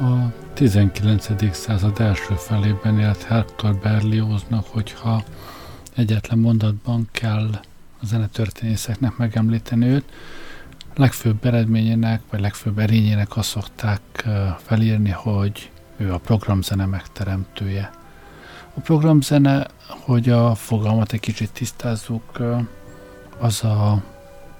A 19. század első felében élt Hector Berlioznak, hogyha egyetlen mondatban kell a zenetörténészeknek megemlíteni őt, legfőbb eredményének, vagy legfőbb erényének azt szokták felírni, hogy ő a programzene megteremtője. A programzene, hogy a fogalmat egy kicsit tisztázzuk, az a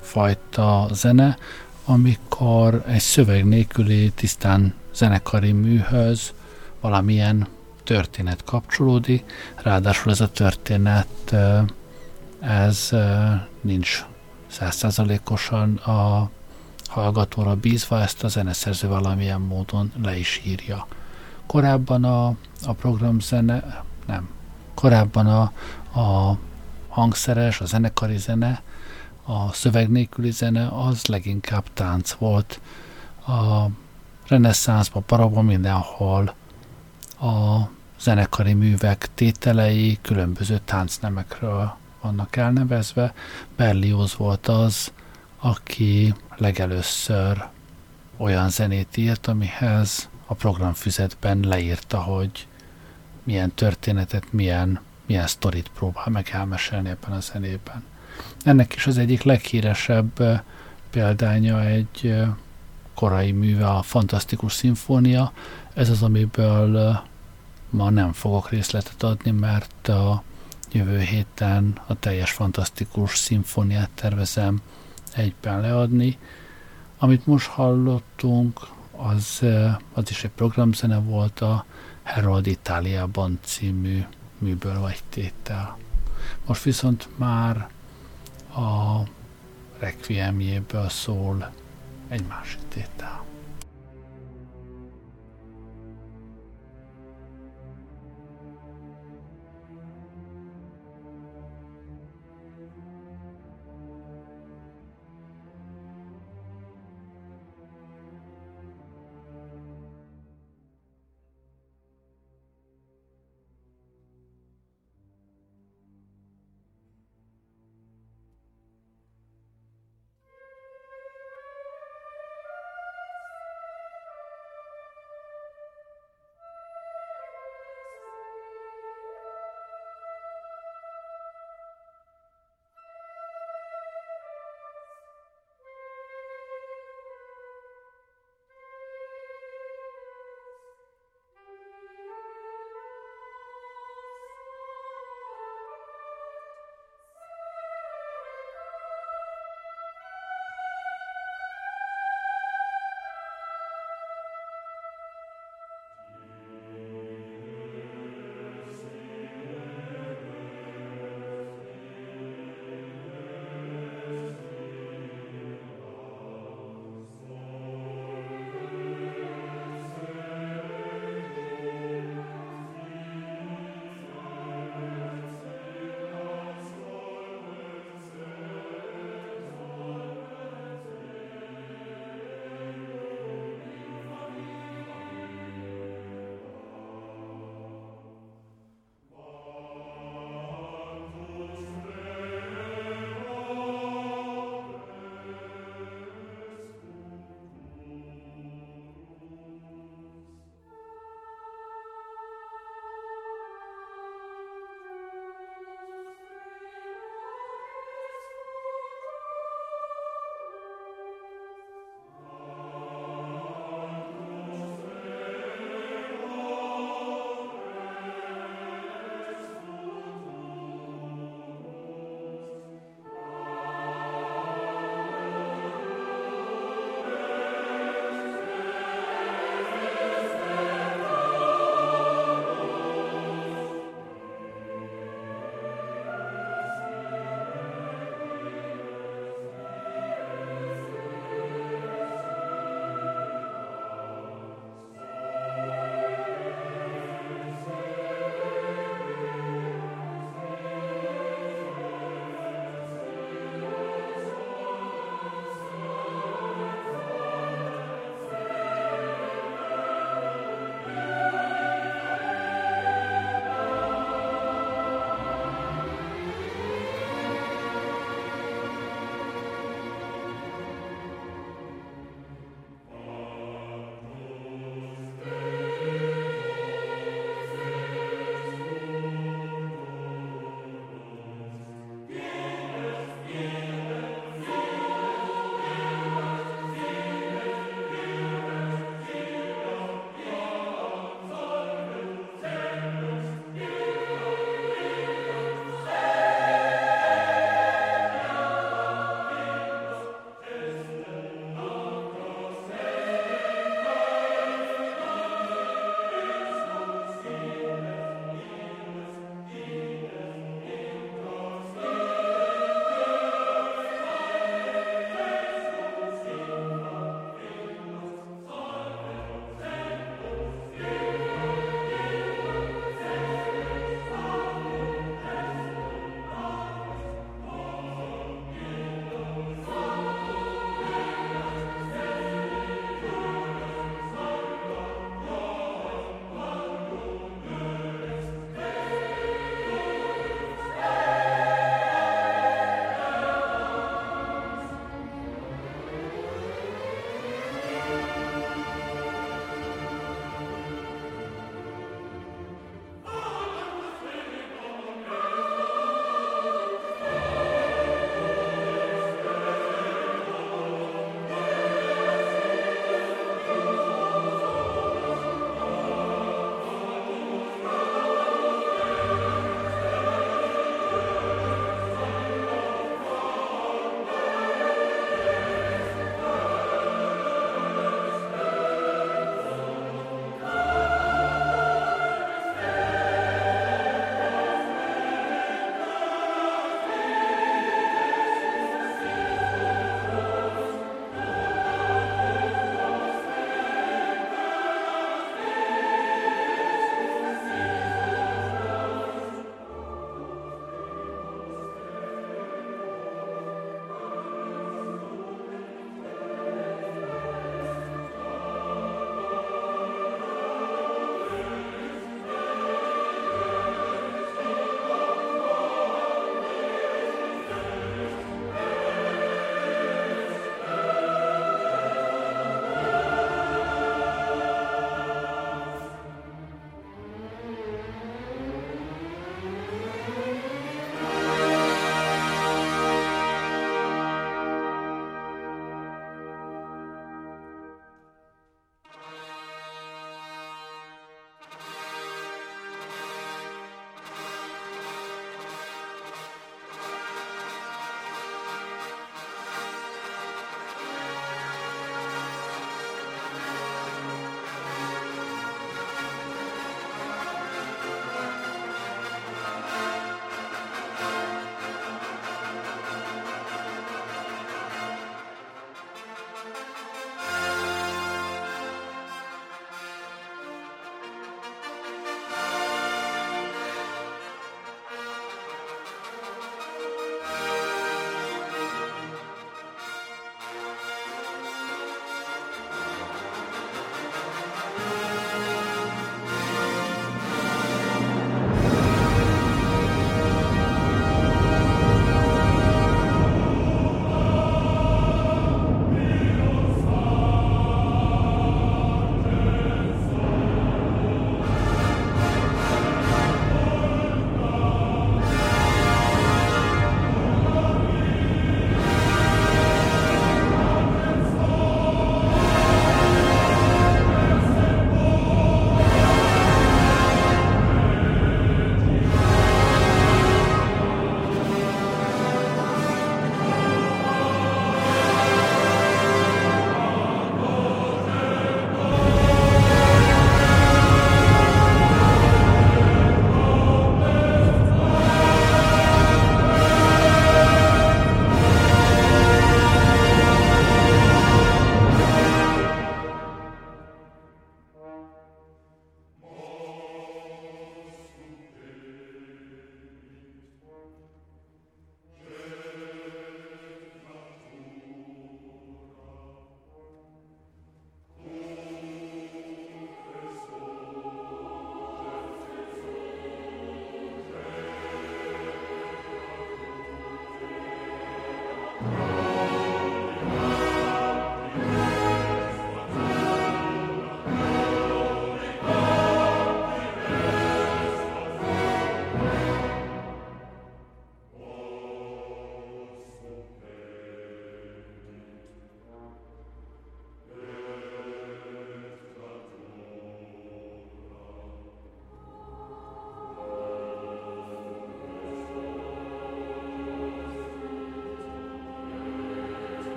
fajta zene, amikor egy szöveg nélküli tisztán zenekari műhöz valamilyen történet kapcsolódik, ráadásul ez a történet ez nincs százszázalékosan a hallgatóra bízva, ezt a zeneszerző valamilyen módon le is írja. Korábban a, a programzene, nem, korábban a, a hangszeres, a zenekari zene, a szöveg nélküli zene, az leginkább tánc volt. A reneszánszban, parabban mindenhol a zenekari művek tételei különböző táncnemekről vannak elnevezve. Berlioz volt az, aki legelőször olyan zenét írt, amihez a programfüzetben leírta, hogy milyen történetet, milyen, milyen sztorit próbál meg elmesélni ebben a zenében. Ennek is az egyik leghíresebb példánya egy korai műve, a Fantasztikus Szimfónia. Ez az, amiből ma nem fogok részletet adni, mert a jövő héten a teljes fantasztikus szimfóniát tervezem egyben leadni. Amit most hallottunk, az, az is egy programzene volt a Herold Itáliában című műből vagy tétel. Most viszont már a Requiemjéből szól egy másik tétel.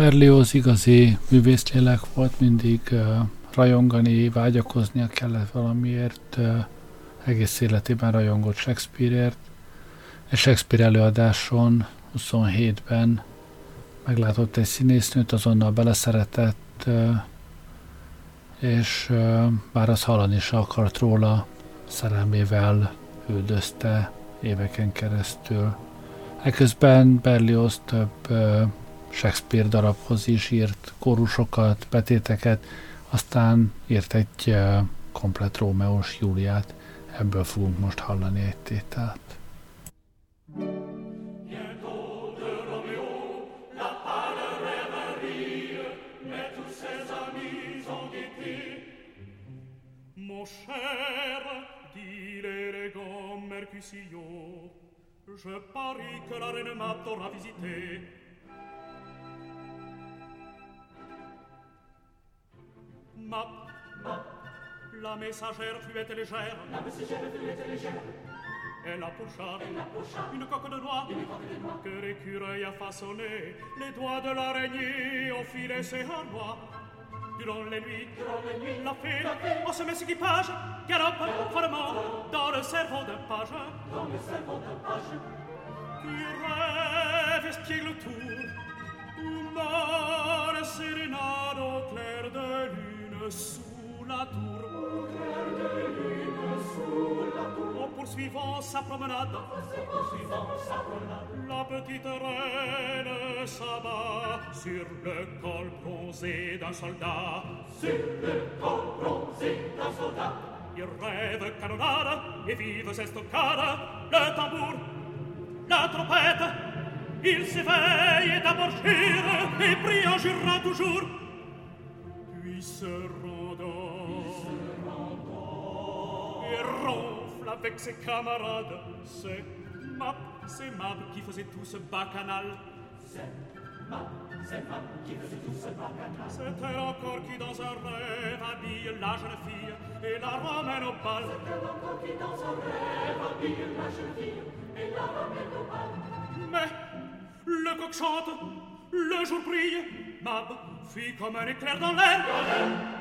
Berlioz igazi művészlélek volt, mindig uh, rajongani, vágyakoznia kellett valamiért, uh, egész életében rajongott Shakespeareért. Egy Shakespeare előadáson 27-ben meglátott egy színésznőt, azonnal beleszeretett, uh, és bár az hallani is akart róla, szerelmével üldözte éveken keresztül. Eközben Berlioz több Shakespeare darabhoz is írt kórusokat, betéteket, aztán írt egy komplet Rómeós Júliát. Ebből fogunk most hallani egy tételt. Je parie que la reine m'a visité. Ma, ma, la messagère fut légère, la messagère fut légère. Elle a pour char, une coque de noix, que l'écureuil a façonné, les doigts de l'araignée ont filé ses harnois. Durant les nuits, la fée, en se met ce équipage, galope follement dans le cerveau d'un page. Dans le cerveau d'un page. Qui rêve espiègle tour, où mort sérénade au clair de lune? Sous la tour. Au clair de lune sous la tour. En poursuivant sa promenade, la petite reine s'abat sur le col bronzé d'un soldat. Sur le col bronzé d'un soldat. Il rêve canonnade et vive estocade, le tambour, la trompette. Il s'éveille d'abord jure et prie en jurant toujours. Puis se rendant, et ronfle avec ses camarades. C'est Map, c'est Map qui faisait tout ce bacchanal. C'est Map, c'est Map qui faisait tout ce bacchanal. C'est elle encore qui dans un rêve habille la jeune fille et la ramène au bal. C'est elle encore qui dans un rêve habille la jeune fille et la ramène au bal. Mais le coq chante, le jour brille, Mab Fui comme un éclair. Dans l'air.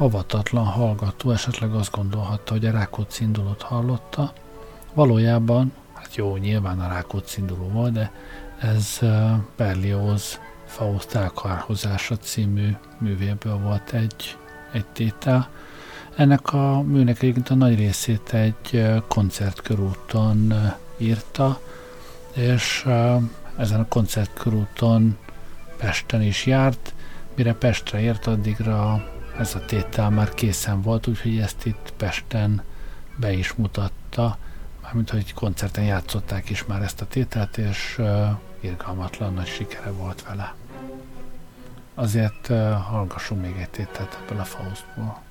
Avatatlan hallgató esetleg azt gondolhatta, hogy a Rákóczi indulót hallotta. Valójában, hát jó, nyilván a Rákóczi induló volt, de ez Berlioz Faust elkarhozása című művéből volt egy, egy tétel. Ennek a műnek egyébként a nagy részét egy koncertkörúton írta, és ezen a koncertkörúton Pesten is járt, mire Pestre ért, addigra ez a tétel már készen volt, úgyhogy ezt itt Pesten be is mutatta, mármint hogy koncerten játszották is már ezt a tételt, és uh, irgalmatlan nagy sikere volt vele. Azért uh, hallgassunk még egy tételt ebből a Faustból.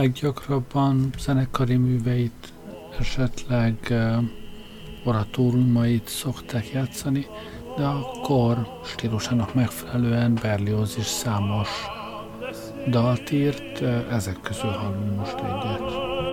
Leggyakrabban zenekari műveit, esetleg uh, oratóriumait szokták játszani, de a kor stílusának megfelelően Berlioz is számos dalt írt, ezek közül hallunk most egyet.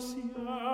sia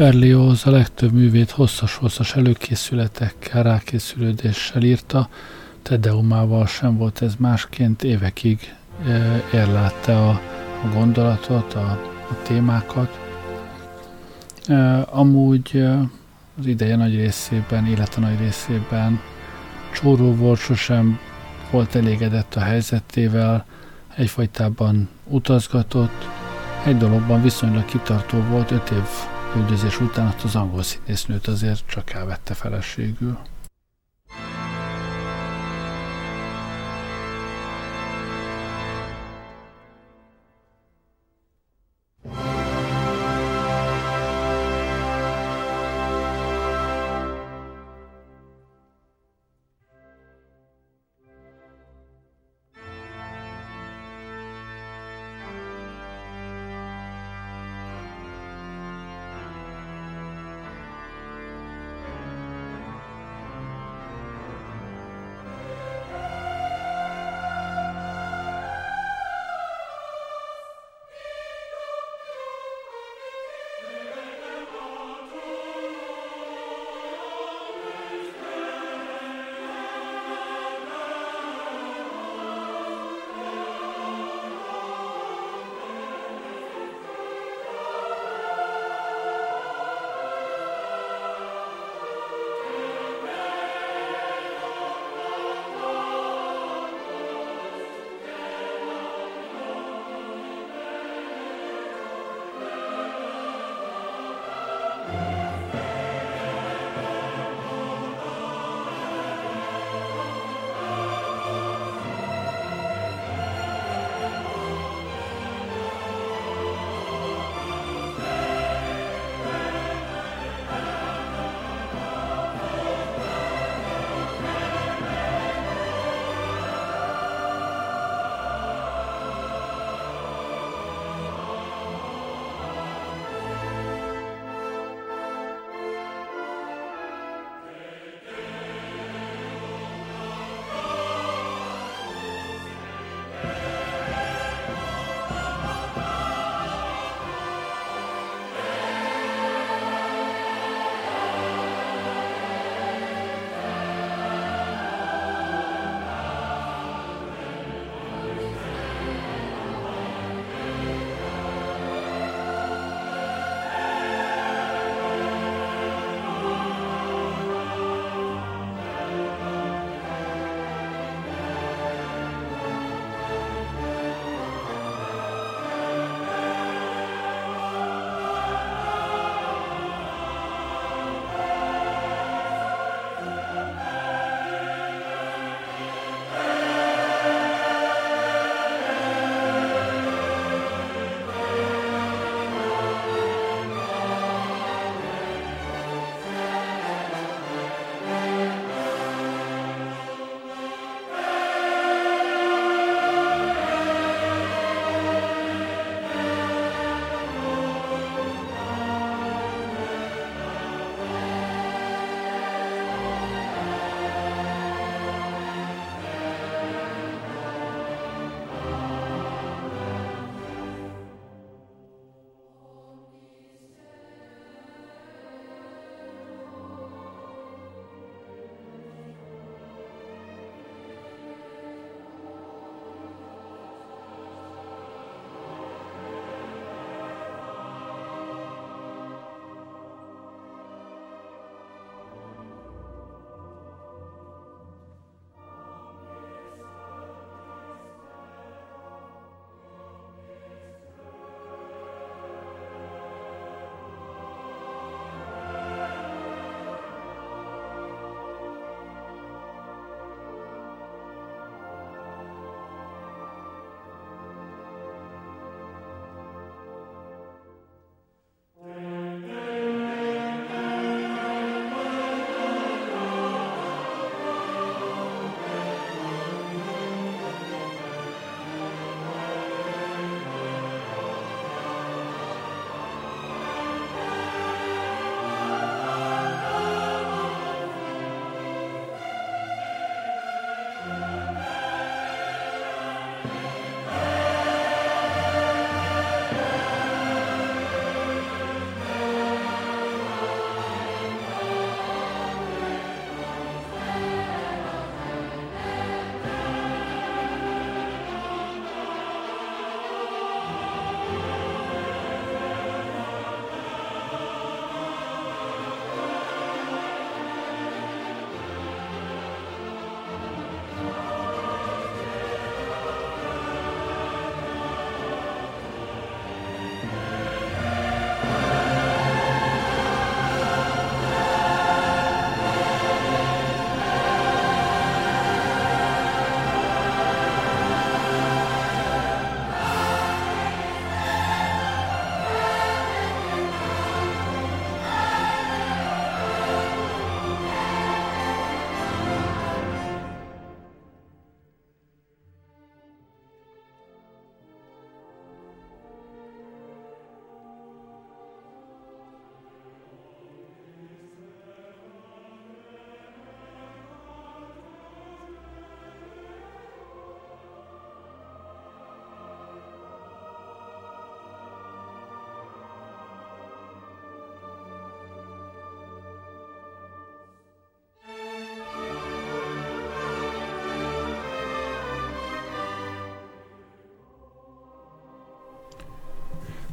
Berlioz a legtöbb művét hosszas-hosszas előkészületekkel, rákészülődéssel írta, Tedeumával sem volt ez másként, évekig érlelte a, a gondolatot, a, a témákat. Amúgy az ideje nagy részében, élete nagy részében csóró volt, sosem volt elégedett a helyzetével, egyfajtában utazgatott, egy dologban viszonylag kitartó volt, öt év üldözés után az angol színésznőt azért csak elvette feleségül.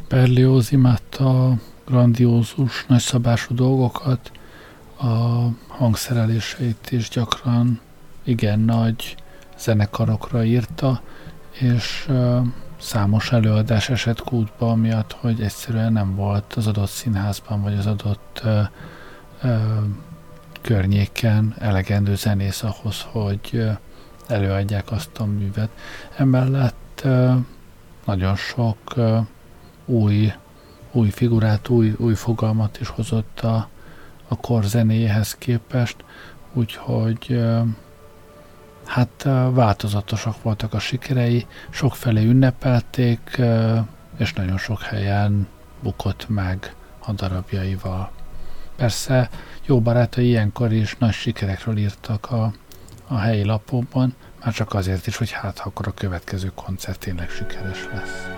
Berlioz imádta a grandiózus, nagyszabású dolgokat, a hangszereléseit is gyakran igen nagy zenekarokra írta, és számos előadás esett kútba, miatt, hogy egyszerűen nem volt az adott színházban, vagy az adott ö, ö, környéken elegendő zenész ahhoz, hogy előadják azt a művet. Emellett ö, nagyon sok ö, új, új figurát, új, új fogalmat is hozott a, a kor zenéjéhez képest, úgyhogy hát változatosak voltak a sikerei, sokfelé ünnepelték, és nagyon sok helyen bukott meg a darabjaival. Persze jó barátai ilyenkor is nagy sikerekről írtak a, a helyi lapokban, már csak azért is, hogy hát akkor a következő koncert tényleg sikeres lesz.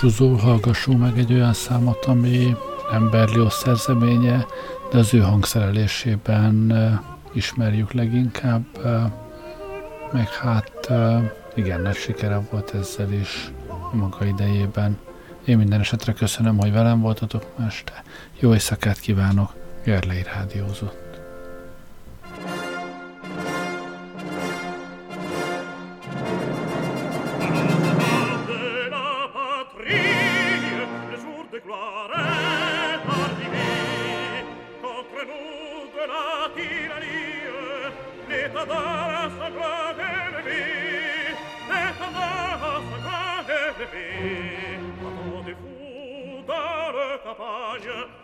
Búcsúzó, hallgassunk meg egy olyan számot, ami nem Berlioz szerzeménye, de az ő hangszerelésében ismerjük leginkább, meg hát igen, nagy sikere volt ezzel is maga idejében. Én minden esetre köszönöm, hogy velem voltatok ma. Jó éjszakát kívánok, Gerlei Rádiózott.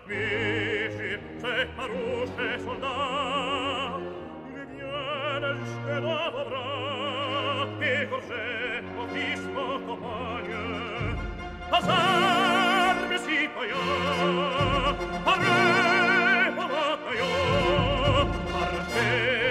vici che parusce solda mi viene il scenato avrà e corse ho visto compagne pasar mi si paia pare pavataio parce